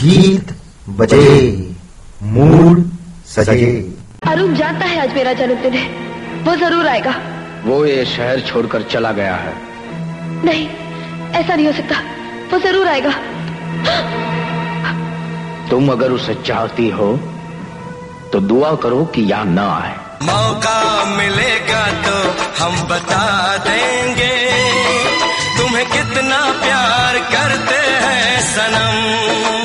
गीत बजे। मूड सजे। अरुण जानता है आज मेरा जन्मदिन है। वो ज़रूर आएगा। वो ये शहर छोड़कर चला गया है। नहीं ऐसा नहीं हो सकता। वो ज़रूर आएगा। तुम अगर उसे चाहती हो तो दुआ करो कि यहाँ ना आए। मौका मिलेगा तो हम बता देंगे तुम्हें कितना प्यार करते हैं सनम।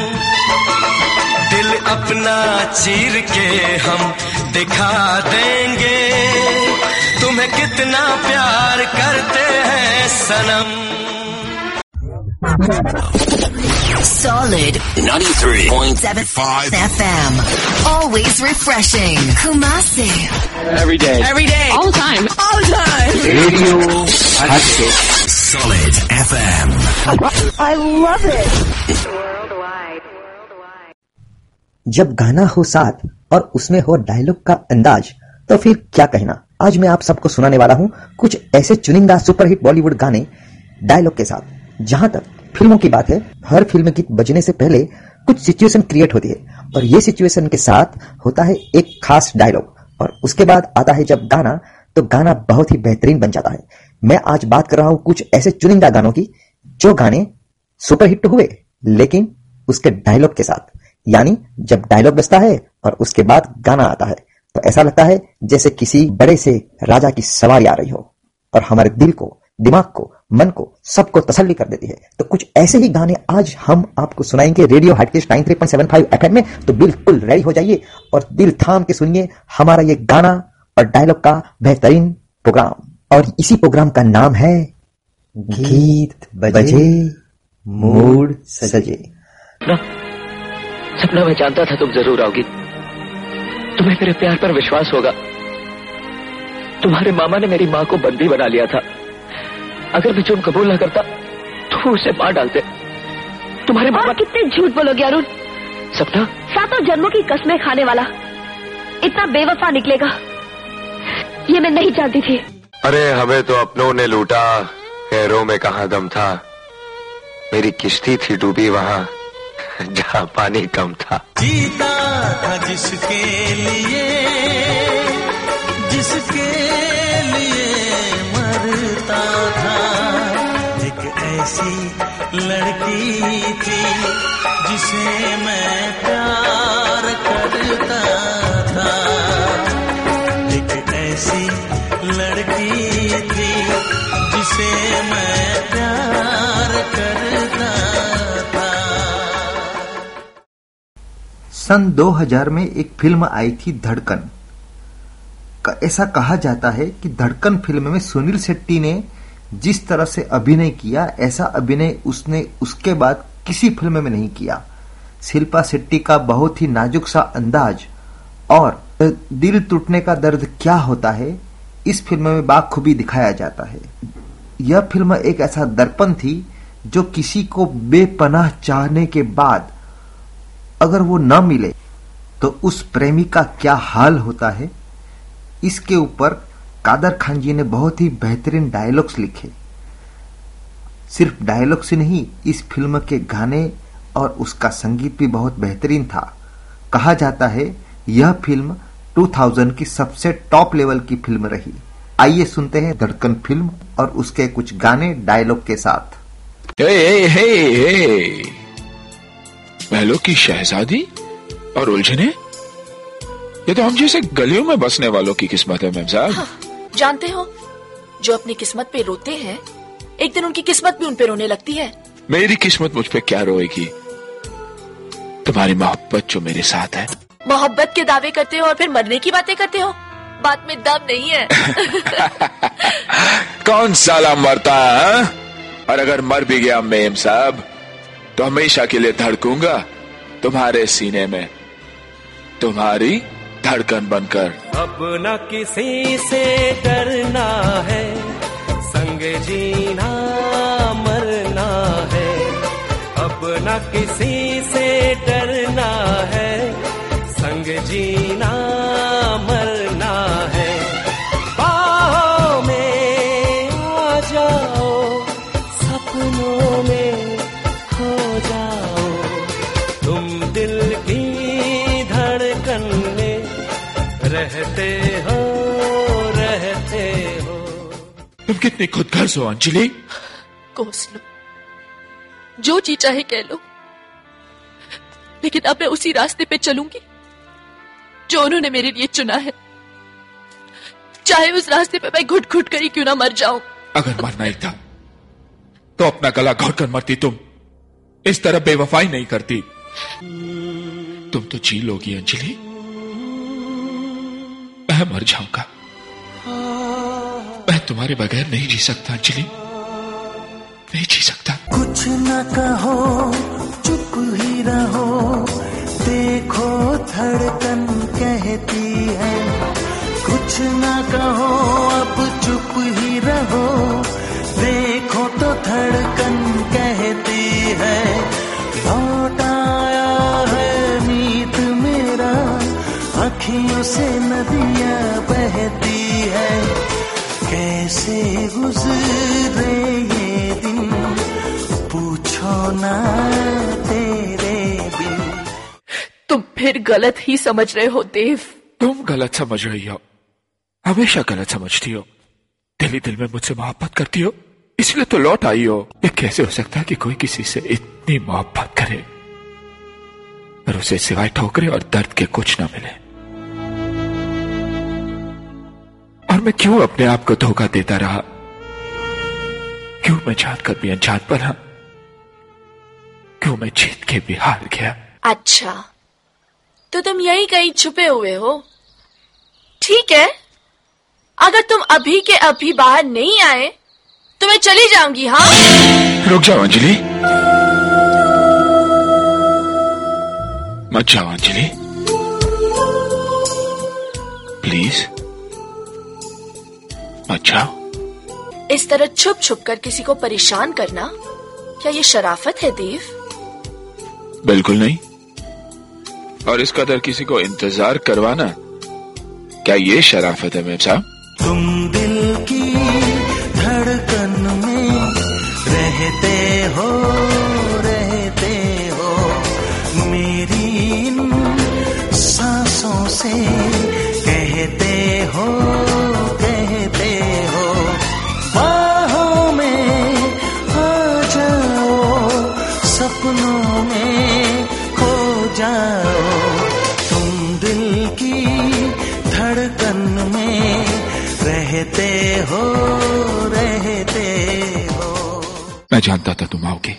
अपना चीर के हम दिखा देंगे तुम्हें कितना प्यार करते हैं सनम Solid 93.75 FM. Always refreshing. Kumasi. Every day. Every day. All the time. All the time. Radio हटके Solid FM. I love it. जब गाना हो साथ और उसमें हो डायलॉग का अंदाज तो फिर क्या कहना? आज मैं आप सबको सुनाने वाला हूँ कुछ ऐसे चुनिंदा सुपरहिट बॉलीवुड गाने डायलॉग के साथ, जहाँ तक फ़िल्मों की बात है। हर फ़िल्म गीत बजने से पहले कुछ सिचुएशन क्रिएट होती है और ये सिचुएशन के साथ होता है एक खास डायलॉग और उसके बाद आता है जब गाना तो गाना बहुत ही बेहतरीन बन जाता है। मैं आज बात कर रहा हूँ कुछ ऐसे चुनिंदा गानों की, जो गाने सुपरहिट हुए, लेकिन उसके डायलॉग के साथ। यानी जब डायलॉग बजता है और उसके बाद गाना आता है तो ऐसा लगता है जैसे किसी बड़े से राजा की सवारी आ रही हो और हमारे दिल को दिमाग को मन को सबको तसल्ली कर देती है। तो कुछ ऐसे ही गाने आज हम आपको सुनाएँगे radio Hatkesh nine three point seven five F में। तो बिल्कुल रेडी हो जाइए और दिल थाम के सुनिए हमारा ये गाना और डायलॉग का बेहतरीन प्रोग्राम और इसी प्रोग्राम का नाम है गीत बजे मूड सजे। सपना मैं जानता था तुम ज़रूर आओगी। तुम्हें मेरे प्यार पर विश्वास होगा। तुम्हारे मामा ने मेरी माँ को बंदी बना लिया था। अगर मैं जुर्म कबूल न करता तो उसे मार डालते। तुम्हारे मामा और कितने झूठ बोलोगे अरुण? सपना? सातों जन्मों की कस्में खाने वाला। इतना बेवफा निकलेगा। ये मैं नहीं जानती थी। अरे हमें तो अपनों ने लूटा। गैरों में कहा दम था। मेरी किश्ती थी डूबी वहाँ। जहाँ पानी कम था। जीता था जिसके लिए जिसके लिए मरता था। एक ऐसी लड़की थी जिसे मैं प्यार करता था। एक ऐसी लड़की थी जिसे मैं सन 2000 में एक फ़िल्म आई थी धड़कन। ऐसा कहा जाता है कि धड़कन फ़िल्म में सुनील शेट्टी ने जिस तरह से अभिनय किया, ऐसा अभिनय उसने उसके बाद किसी फ़िल्म में नहीं किया। शिल्पा शेट्टी का बहुत ही नाजुक सा अंदाज और दिल टूटने का दर्द क्या होता है, इस फ़िल्म में बाखूबी दिखाया जाता है। यह फ़िल्म एक ऐसा दर्पण थी जो किसी को बेपनाह चाहने के बाद अगर वो न मिले तो उस प्रेमी का क्या हाल होता है? इसके ऊपर कादर खान जी ने बहुत ही बेहतरीन डायलॉग्स लिखे। सिर्फ़ डायलॉग्स ही नहीं, इस फ़िल्म के गाने और उसका संगीत भी बहुत बेहतरीन था। कहा जाता है, यह फ़िल्म 2000 की सबसे टॉप लेवल की फ़िल्म रही। आइए सुनते हैं धड़कन फ़िल्म और उसके कुछ गाने डायलॉग के साथ। हे हे हे हे महलों की शहजादी और उलझने? ये तो हम जैसे गलियों में बसने वालों की किस्मत है मैम साहब हाँ, जानते हो जो अपनी किस्मत पे रोते हैं एक दिन उनकी किस्मत भी उन पे रोने लगती है। मेरी किस्मत मुझ पे क्या रोएगी? तुम्हारी मोहब्बत जो मेरे साथ है। मोहब्बत के दावे करते हो और फिर मरने की बातें करते हो? बात में दम नहीं है। कौन साला मरता है हाँ? और अगर मर भी गया मेम साहब तो हमेशा के लिए धड़कूँगा तुम्हारे सीने में। तुम्हारी धड़कन बनकर। अब न किसी से डरना है, संग जीना मरना है। अब न किसी से डरना है, संग जीना कितनी खुदगर्ज हो अंजलि? कोस लो। जो जी चाहे कह लो। लेकिन अब मैं उसी रास्ते पे चलूँगी जो उन्होंने मेरे लिए चुना है। चाहे उस रास्ते पे मैं घुट घुट कर ही क्यों ना मर जाऊँ। अगर मरना ही था तो अपना गला घोट कर मरती तुम। इस तरह बेवफाई नहीं करती। तुम तो जी लोगी अंजलि। मैं मर जाऊँगा। मैं तुम्हारे बगैर नहीं जी सकता, अंजलि। नहीं जी सकता। कुछ न कहो, चुप ही रहो। देखो, धड़कन कहती है। कुछ न कहो, अब चुप ही रहो। देखो तो धड़कन कहती है। लौट आया है नीत मेरा। अखियों से नदियाँ बहती है। कैसे गुजरे ये दिन? पूछो ना तेरे बिन। तुम फिर गलत ही समझ रहे हो देव। तुम गलत समझ रही हो। हमेशा गलत समझती हो। दिली दिल में मुझसे मोहब्बत करती हो। इसलिए तो लौट आई हो। ये कैसे हो सकता है कि कोई किसी से इतनी मोहब्बत करे? और उसे सिवाय ठोकरे और दर्द के कुछ ना मिले। और मैं क्यों अपने आप को धोखा देता रहा? क्यों मैं जान कर भी अनजान बना? क्यों मैं जीत के भी हार गया? अच्छा तो तुम यही कहीं छुपे हुए हो। ठीक है अगर तुम अभी के अभी बाहर नहीं आए तो मैं चली जाऊँगी हाँ? रुक जाओ अंजलि। मत जाओ अंजलि। प्लीज़। जाओ इस तरह छुप छुप कर किसी को परेशान करना क्या ये शराफत है देव? बिल्कुल नहीं। और इस कदर किसी को इंतज़ार करवाना क्या ये शराफत है मेम साहब जानता था तुम आओगे।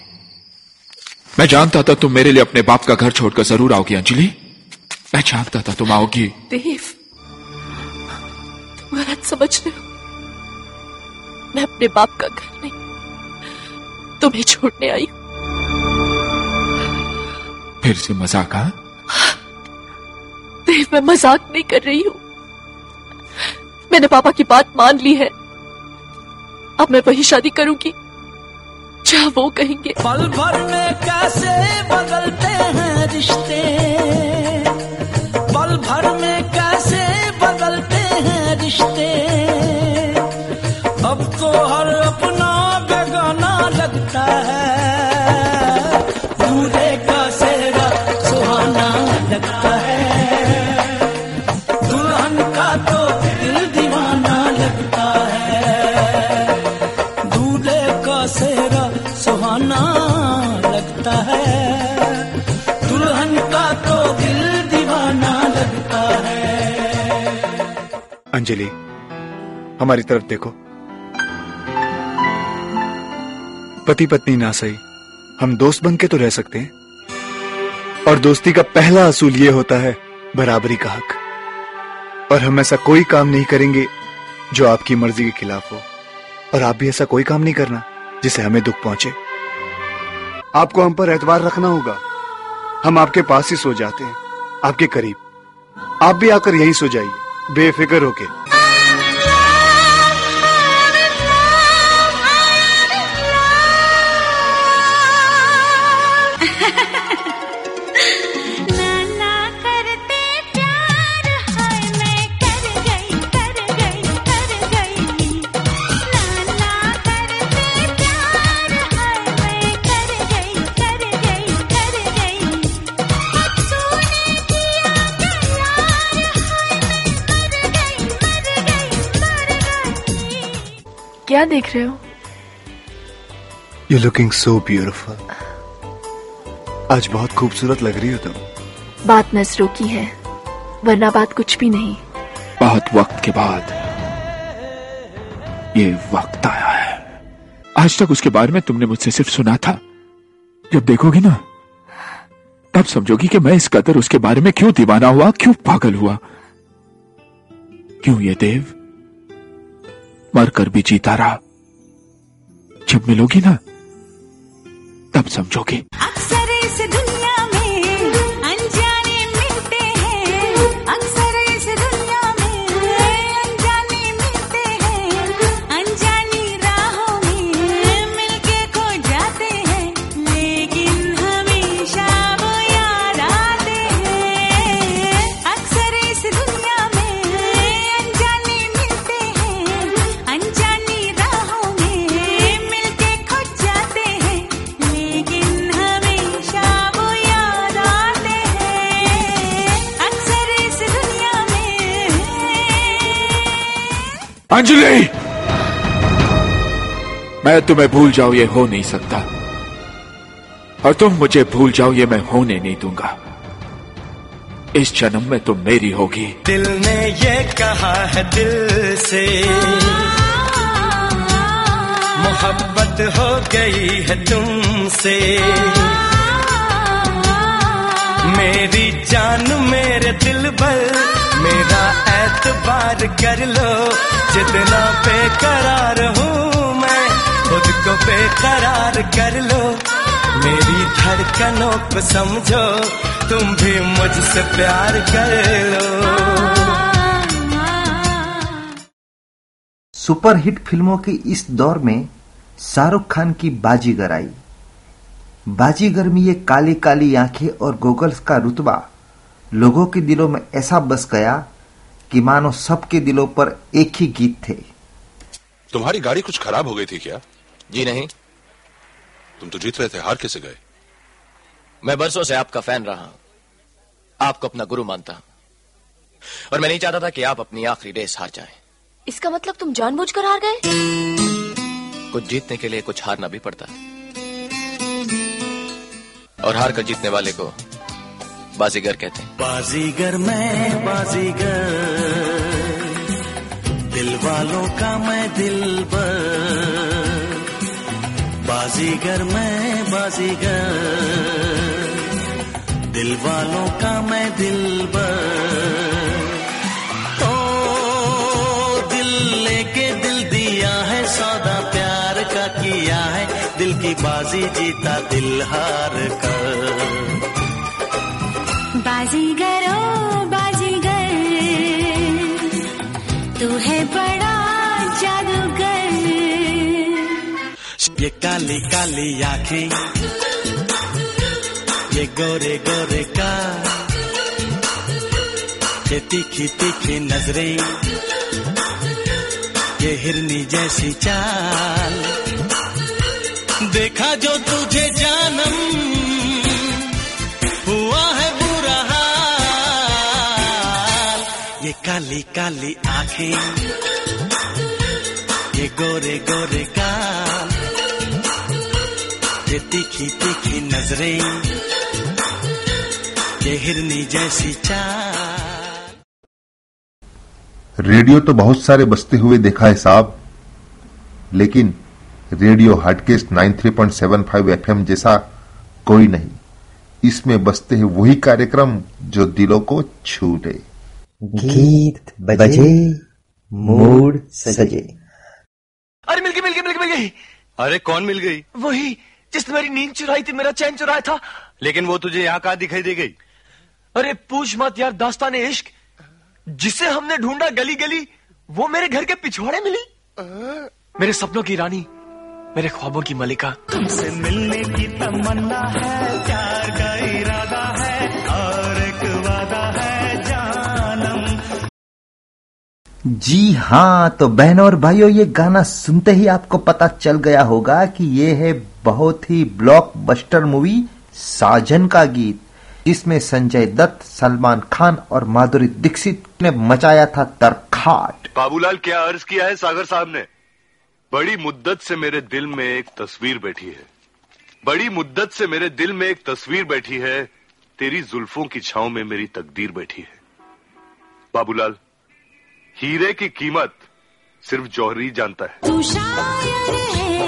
मैं जानता था तुम मेरे लिए अपने बाप का घर छोड़कर ज़रूर आओगी अंजलि। मैं जानता था तुम आओगी। देव गलत समझ रहे हो। मैं अपने बाप का घर नहीं तुम्हें छोड़ने आई फिर से मज़ाक हाँ? देव मैं मज़ाक नहीं कर रही हूँ। मैंने पापा की बात मान ली है। अब मैं वही शादी करूँगी। जहाँ वो कहेंगे। पल भर में कैसे बदलते हैं रिश्ते? अंजलि, हमारी तरफ़ देखो। पति पत्नी ना सही, हम दोस्त बन के तो रह सकते हैं। और दोस्ती का पहला असूल ये होता है, बराबरी का हक। और हम ऐसा कोई काम नहीं करेंगे जो आपकी मर्ज़ी के खिलाफ हो। और आप भी ऐसा कोई काम नहीं करना जिसे हमें दुख पहुँचे। आपको हम पर एतबार रखना होगा। हम आपके पास ही सो जाते हैं, आपके करीब। आप भी आकर यहीं सो जाइए। बेफिक्र होके। क्या देख रहे हो? यू लुकिंग सो ब्यूटिफुल आज बहुत खूबसूरत लग रही हो तुम। बात नज़रों की है वरना बात कुछ भी नहीं। बहुत वक्त के बाद ये वक्त आया है। आज तक उसके बारे में तुमने मुझसे सिर्फ़ सुना था। जब देखोगी ना तब समझोगी कि मैं इस कदर उसके बारे में क्यों दीवाना हुआ क्यों पागल हुआ। क्यों ये देव मरकर भी जीता रहा। जब मिलोगी ना तब समझोगी। अंजलि! मैं तुम्हें भूल जाऊँ ये हो नहीं सकता। और तुम मुझे भूल जाओ ये मैं होने नहीं दूँगा। इस जन्म में तुम मेरी होगी। दिल ने ये कहा है दिल से। मोहब्बत हो गई है तुमसे। मेरी जान मेरे दिल पर मेरा एतबार कर लो। जितना बेकरार हूँ मैं, खुद को बेकरार कर लो। मेरी धड़कनों को समझो, तुम भी मुझसे प्यार कर लो। सुपरहिट फ़िल्मों के इस दौर में शाहरुख खान की बाजीगर आई। बाजीगर में ये काली काली आँखें और गोगल्स का रुतबा लोगों के दिलों में ऐसा बस गया कि मानो सबके दिलों पर एक ही गीत थे। तुम्हारी गाड़ी कुछ खराब हो गई थी क्या? जी नहीं। तुम तो जीत रहे थे हार कैसे गए? मैं बरसों से आपका फ़ैन रहा हूँ। आपको अपना गुरु मानता हूँ। और मैं नहीं चाहता था कि आप अपनी आखिरी रेस हार जाएँ। इसका मतलब तुम जानबूझकर हार गए? कुछ जीतने के लिए कुछ हारना भी पड़ता है। और हार कर जीतने वाले को बाजीगर कहते हैं। बाजीगर मैं, बाजीगर। दिल वालों का मैं दिल बाजीगर मैं, बाजीगर। दिल वालों का मैं दिल ओ, दिल लेके दिल दिया है, सौदा प्यार का किया है। दिल की बाजी जीता दिल हार कर। बड़ा ये काली काली आँखें, ये गोरे गोरे का। ये तीखी तीखी नज़रें, ये हिरनी जैसी चाल। देखा जो तुझे जानम काली काली आँखें। ये गोरे गोरे गाल ये तीखी तीखी नज़रें। ये हिरनी जैसी चाल। रेडियो तो बहुत सारे बसते हुए देखा है साहब, लेकिन रेडियो हाटकेस्ट 93.75 एफएम जैसा कोई नहीं। इसमें बसते हैं वही कार्यक्रम जो दिलों को छू ले गीत बजे मूड सजे। अरे मिल गई मिल गई मिल गई मिल गई। अरे कौन मिल गई? वही जिसने मेरी नींद चुराई थी मेरा चैन चुराया था। लेकिन वो तुझे यहाँ कहा दिखाई दे गई? अरे पूछ मत यार दास्तान इश्क। जिसे हमने ढूंढा गली गली वो मेरे घर के पिछवाड़े मिली। मेरे सपनों की रानी मेरे ख्वाबों की मलिका। तुमसे मिलने की तमन्ना है प्यार का इरादा। जी हाँ तो बहनों और भाइयों, ये गाना सुनते ही आपको पता चल गया होगा कि ये है बहुत ही ब्लॉकबस्टर मूवी साजन का गीत। इसमें संजय दत्त, सलमान खान और माधुरी दीक्षित ने मचाया था तरखाट। बाबूलाल, क्या अर्ज़ किया है सागर साहब ने? बड़ी मुद्दत से मेरे दिल में एक तस्वीर बैठी है। बड़ी मुद्दत से मेरे दिल में एक तस्वीर बैठी है। तेरी जुल्फों की छांव में मेरी तकदीर बैठी है। बाबूलाल हीरे की कीमत सिर्फ़ जौहरी जानता है। तू शायर है।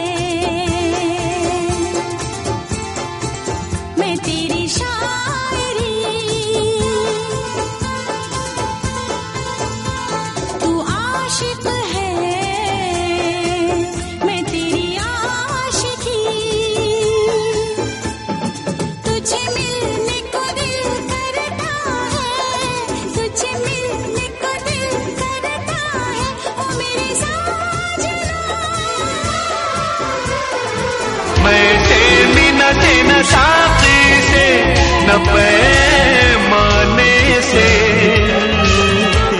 पैमाने से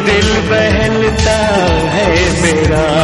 दिल बहलता है मेरा।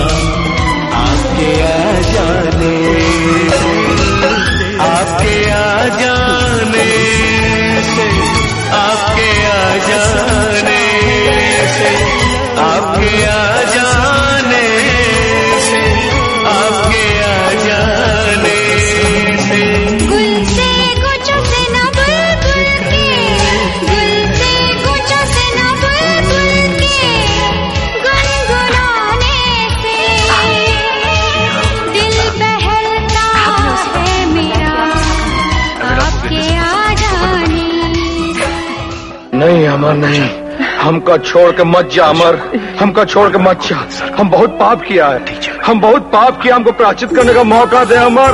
अमर नहीं। हमको छोड़ के मत जा, अमर। हमको छोड़ के मत जा। हम बहुत पाप किया है। हम बहुत पाप किया, हमको प्राचित करने का मौका दे, अमर।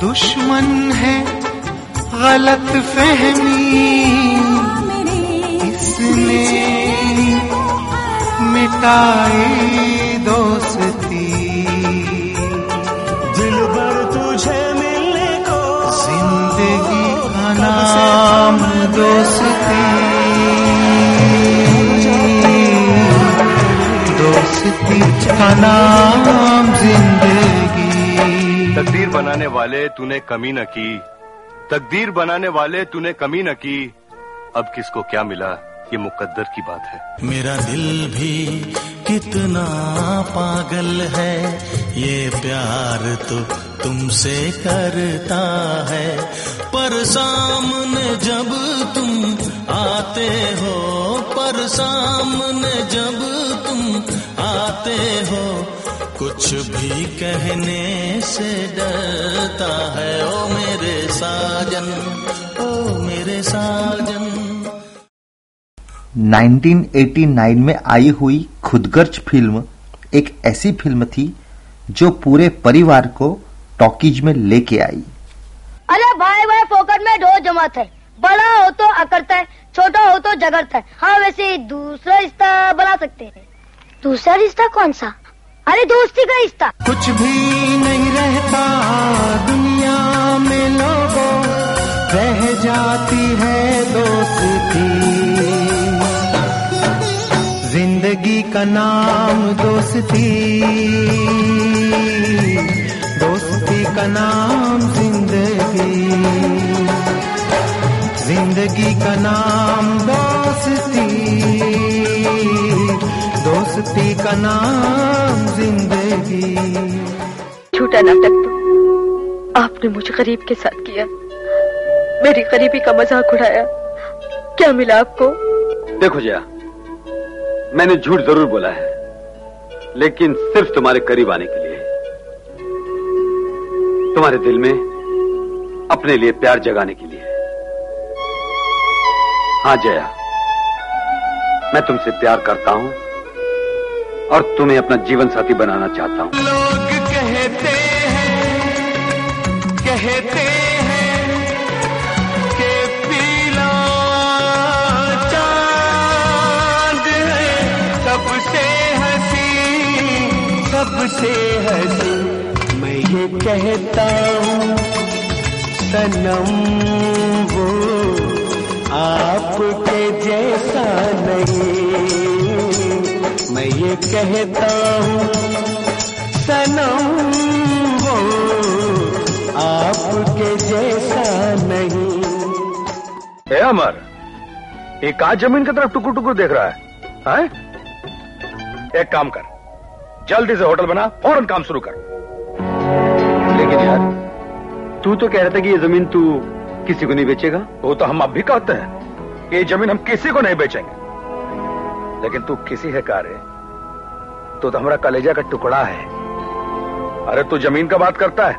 दुश्मन है गलत फहमी। इसने मिटाई नाम दोस्ती। दोस्ती का नाम ज़िंदगी। तकदीर बनाने वाले तूने कमी न की। तकदीर बनाने वाले तूने कमी न की। अब किसको क्या मिला ये मुकद्दर की बात है। मेरा दिल भी कितना पागल है ये प्यार तो तुमसे करता है। पर सामने जब तुम आते हो, पर सामने जब तुम आते हो, कुछ भी कहने से डरता है, ओ मेरे साजन, ओ मेरे साजन। 1989 में आई हुई खुदगर्ज फ़िल्म एक ऐसी फ़िल्म थी जो पूरे परिवार को टॉकीज में लेके आई। अरे भाई भाई फोकट में ढो जमात है। बड़ा हो तो अकड़ता है छोटा हो तो जगड़ता है। हाँ वैसे दूसरा रिश्ता बना सकते हैं। दूसरा रिश्ता कौन सा? अरे दोस्ती का रिश्ता। कुछ भी नहीं रहता दुनिया में लोगों रह जाती है दोस्ती। ज़िंदगी का नाम दोस्ती। दोस्ती का नाम ज़िंदगी। ज़िंदगी का नाम दोस्ती। दोस्ती का नाम ज़िंदगी। झूठा नाटक तो आपने मुझे गरीब के साथ किया। मेरी गरीबी का मज़ाक उड़ाया। क्या मिला आपको? देखो जया मैंने झूठ ज़रूर बोला है लेकिन सिर्फ़ तुम्हारे करीब आने के लिए। तुम्हारे दिल में अपने लिए प्यार जगाने के लिए। हाँ जया, मैं तुमसे प्यार करता हूँ और तुम्हें अपना जीवन साथी बनाना चाहता हूँ। लोग कहते हैं कहते हैं कि पीला चाँद है सबसे हसी सबसे हसी। मैं ये कहता हूँ सनम वो आपके जैसा नहीं। मैं ये कहता हूँ, सनम वो आपके जैसा नहीं। ए अमर, एक आज ज़मीन की तरफ़ टुकुर टुकुर देख रहा है, हैं? एक काम कर, जल्दी से होटल बना, फ़ौरन काम शुरू कर। लेकिन यार तू तो कह रहा था कि ये ज़मीन तू किसी को नहीं बेचेगा? वो तो हम अब भी कहते हैं ये ज़मीन हम किसी को नहीं बेचेंगे। लेकिन तू किसी है कार्य? तो, तो हमारा कलेजा का टुकड़ा है। अरे तू ज़मीन का बात करता है।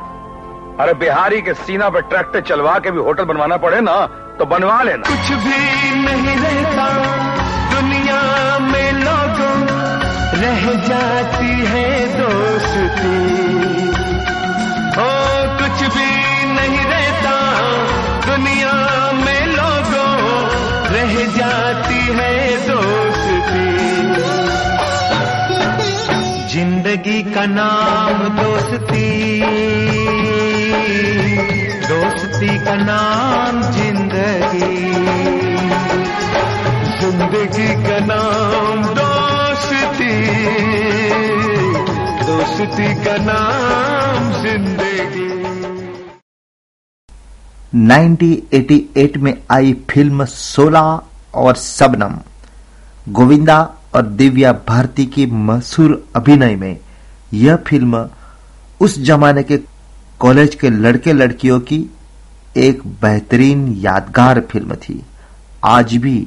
अरे बिहारी के सीना पे ट्रैक्टर चलवा के भी होटल बनवाना पड़े ना तो बनवा लेना। कुछ भी नहीं रहता दुनिया में लोगों रह जाती है दोस्ती। ओ कुछ भी नहीं रहता। दुनिया में लोगों, रह जाती है दोस्ती। ज़िंदगी का नाम दोस्ती। दोस्ती का नाम ज़िंदगी। ज़िंदगी का नाम दोस्ती। दोस्ती का नाम ज़िंदगी। 1988 में आई फ़िल्म सोला और सबनम। गोविंदा और दिव्या भारती की मशहूर अभिनय में यह फ़िल्म उस जमाने के कॉलेज के लड़के लड़कियों की एक बेहतरीन यादगार फ़िल्म थी। आज भी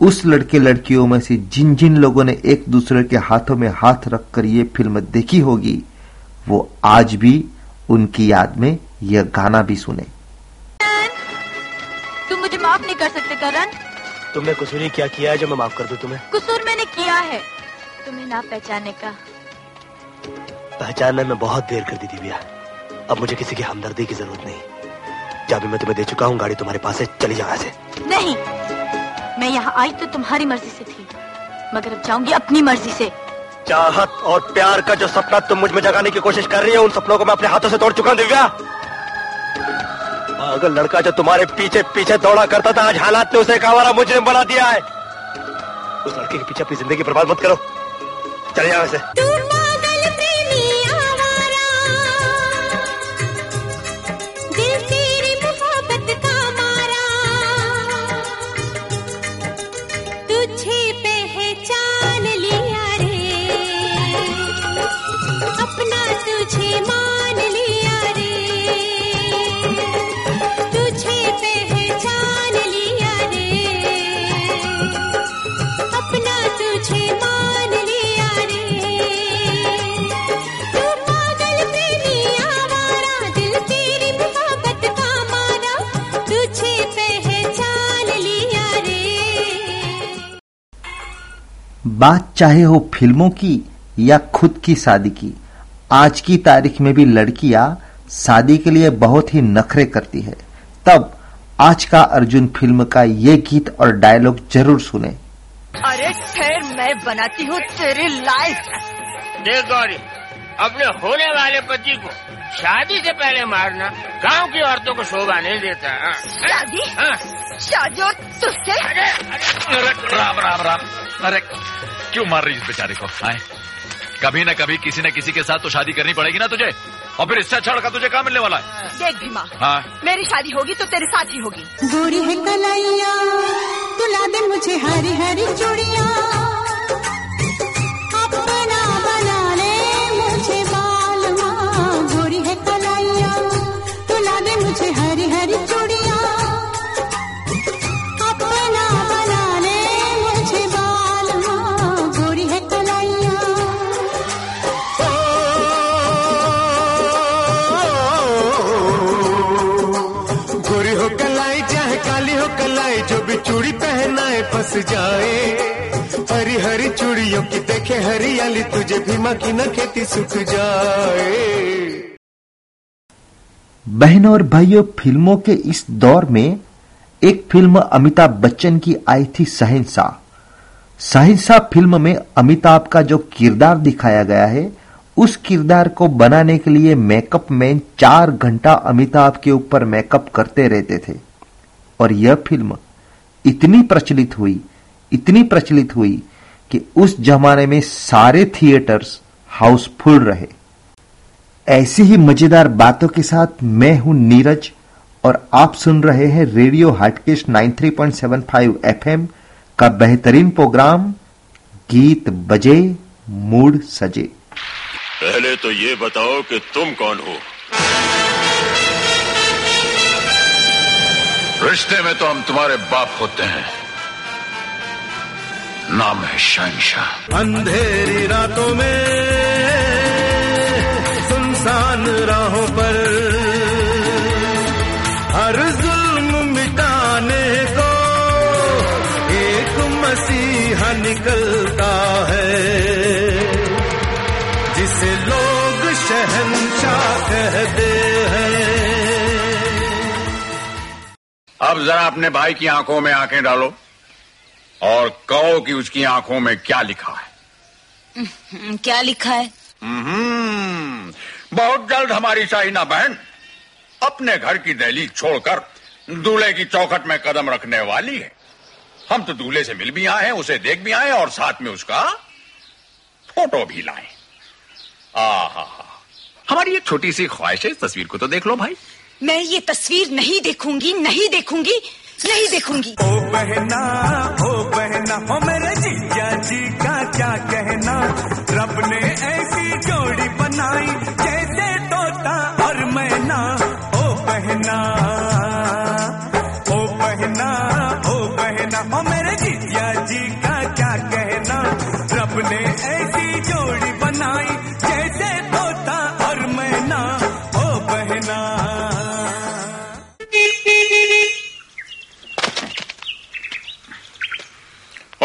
उस लड़के लड़कियों में से जिन जिन लोगों ने एक दूसरे के हाथों में हाथ रखकर ये फ़िल्म देखी होगी, वो आज भी उनकी याद में यह गाना भी सुने। माफ़ नहीं कर सकते करण। तुमने कसूर ही क्या किया है जो मैं माफ़ कर दूँ तुम्हें? कसूर मैंने किया है। तुम्हें ना पहचाने का। पहचानने में बहुत देर कर दी दिव्या। अब मुझे किसी की हमदर्दी की ज़रूरत नहीं। चाबी मैं तुम्हें दे चुका हूँ गाड़ी तुम्हारे पास है चली जाओ यहाँ से नहीं। मैं यहाँ आई तो तुम्हारी मर्ज़ी से थी मगर अब जाऊँगी अपनी मर्ज़ी से। चाहत और प्यार का जो सपना तुम मुझमें जगाने की कोशिश कर रही हो उन सपनों को मैं अपने हाथों से तोड़ चुका हूँ दिव्या। अगर लड़का जो तुम्हारे पीछे पीछे दौड़ा करता था, आज हालात ने उसे कावारा मुझे बना दिया है। उस लड़के के पीछे अपनी ज़िंदगी बर्बाद मत करो। चले जाओ बात चाहे हो फ़िल्मों की या खुद की शादी की आज की तारीख में भी लड़कियाँ शादी के लिए बहुत ही नखरे करती है। तब आज का अर्जुन फ़िल्म का ये गीत और डायलॉग ज़रूर सुने। अरे फिर मैं बनाती हूँ तेरी लाइफ देख अपने होने वाले पति को शादी से पहले मारना गाँव की औरतों को शोभा नहीं देता हाँ। शादी? शादी और तुझसे? अरे राम राम राम। अरे क्यों मार रही इस बेचारे को आए कभी न कभी किसी न किसी के साथ तो शादी करनी पड़ेगी ना तुझे और फिर इससे अच्छा लड़का तुझे कहाँ मिलने वाला है? देख भीमा हाँ। मेरी शादी होगी तो तेरे साथ ही होगी। गोरी है कलाइया तुला दे मुझे हरी हरी चूड़िया। हरियाली तुझे भीमा की न खेती सूख जाए। बहनों और भाइयों, फ़िल्मों के इस दौर में एक फ़िल्म अमिताभ बच्चन की आई थी सहिंसा सहिंसा फ़िल्म में अमिताभ का जो किरदार दिखाया गया है, उस किरदार को बनाने के लिए मेकअप मैन चार घंटा अमिताभ के ऊपर मेकअप करते रहते थे। और यह फ़िल्म इतनी प्रचलित हुई, इतनी प्रचलित हुई कि उस जमाने में सारे थिएटर्स हाउसफुल रहे। ऐसी ही मज़ेदार बातों के साथ मैं हूँ नीरज और आप सुन रहे हैं रेडियो हाटकेश 93.75 एफएम का बेहतरीन प्रोग्राम, गीत बजे, मूड सजे। पहले तो ये बताओ कि तुम कौन हो? रिश्ते में तो हम तुम्हारे बाप होते हैं। नाम है शहनशाह। अंधेरी रातों में सुनसान राहों पर हर जुल्म मिटाने को एक मसीहा निकलता है जिसे लोग शहनशाह कहते हैं। अब जरा अपने भाई की आँखों में आँखें डालो। और कहो कि उसकी आँखों में क्या लिखा है? हम्म, क्या लिखा है? हम्म, बहुत जल्द हमारी शाहीना बहन अपने घर की दहलीज छोड़कर दूल्हे की चौखट में कदम रखने वाली है। हम तो दूल्हे से मिल भी आए हैं उसे देख भी आए और साथ में उसका फ़ोटो भी लाए। आहा हमारी एक छोटी सी ख्वाहिश है इस तस्वीर को तो देख लो भाई। मैं ये तस्वीर नहीं देखूँगी नहीं देखूँगी। नहीं देखूँगी। ओ बहना ओ बहना हो मेरे जीजा जी का क्या कहना? रब ने ऐसी जोड़ी बनाई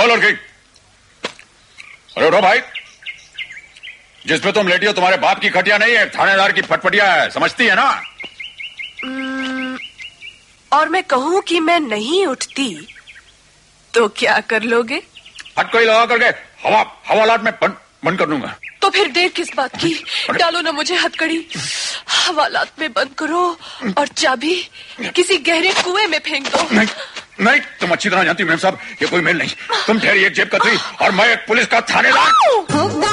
ओ लड़की अरे उठो भाई। जिसपे तुम लेटी हो तुम्हारे बाप की खटिया नहीं है थानेदार की फटफटिया है समझती है ना? और मैं कहूँ कि मैं नहीं उठती तो क्या कर लोगे? हटको ही लगा करके हवा हवालात में बंद बंद कर दूँगा। तो फिर देर किस बात की? डालो ना मुझे हथकड़ी। हवालात में बंद करो और चाबी किसी गहरे कुएँ में फेंक दो। नहीं, तुम अच्छी तरह जानती मैम साहब, ये कोई मेल नहीं। तुम ठहरी एक जेब कतरी और मैं एक पुलिस का थानेदार। होगा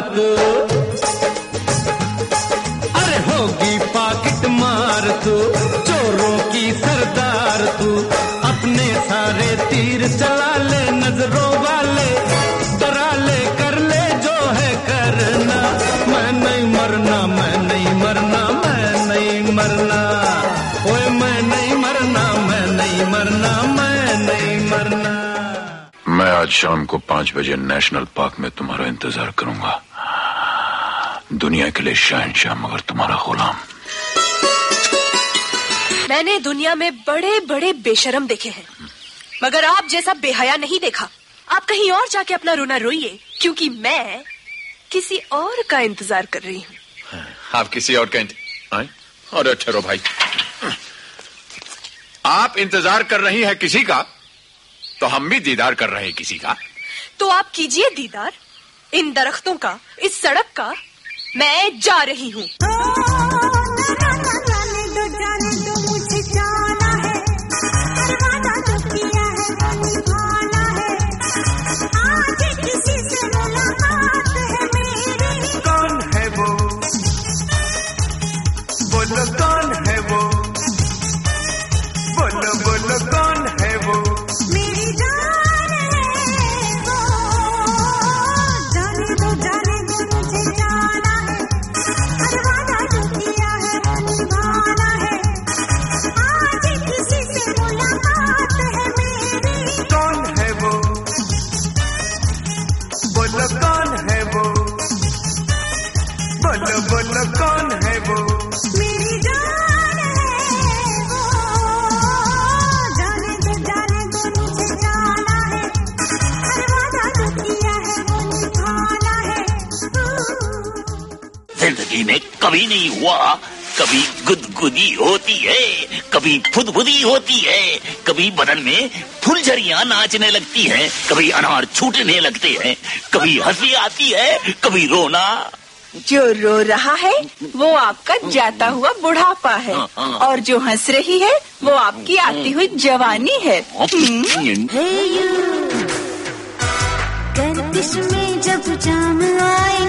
मार अरे होगी पाकिट मार तू, चोरों की सरदार तू। अपने सारे तीर चला ले, नज़रों वाले। डरा ले कर ले जो है करना। मैं नहीं मरना, मैं नहीं मरना, मैं नहीं मरना। ओए, मैं नहीं मरना, मैं नहीं मरना, मैं नहीं मरना। मैं आज शाम को पाँच बजे नेशनल पार्क में तुम्हारा इंतज़ार करूँगा। दुनिया के लिए शहनशाह मगर तुम्हारा गुलाम। मैंने दुनिया में बड़े बड़े बेशरम देखे हैं। मगर आप जैसा बेहया नहीं देखा। आप कहीं और जाके अपना रोना रोइए क्योंकि मैं किसी और का इंतज़ार कर रही हूँ। आप किसी और का इंत... आए? अरे ठहरो भाई। आप इंतज़ार कर रही हैं किसी का तो हम भी दीदार कर रहे हैं किसी का। तो आप कीजिए दीदार। इन दरख्तों का इस सड़क का मैं जा रही हूँ। कभी फुदफुदी होती है। कभी बदन में फुलझरियाँ नाचने लगती हैं कभी अनार छूटने लगते हैं कभी हँसी आती है कभी रोना। जो रो रहा है वो आपका जाता हुआ बुढ़ापा है। और जो हंस रही है वो आपकी आती हुई जवानी है। हम्म। गर्दिश में जब जाम आएँगे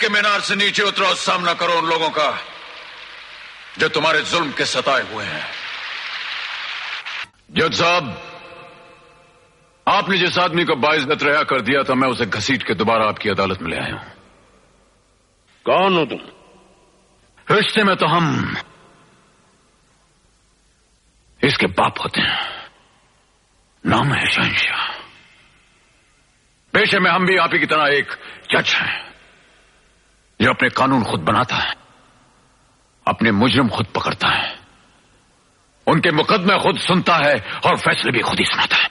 के मीनार से नीचे उतरो और सामना करो उन लोगों का जो तुम्हारे जुल्म के सताए हुए हैं। जज साहब आपने जिस आदमी को बाइज्जत रिहा कर दिया था मैं उसे घसीट के दोबारा आपकी अदालत में ले आया हूँ। कौन हो तुम? रिश्ते में तो हम इसके बाप होते हैं। नाम है शहनशाह। पेशे में हम भी आप ही की तरह एक जज हैं। जो अपने कानून खुद बनाता है। अपने मुजरम खुद पकड़ता है। उनके मुकदमे खुद सुनता है और फैसले भी खुद ही सुनाता है।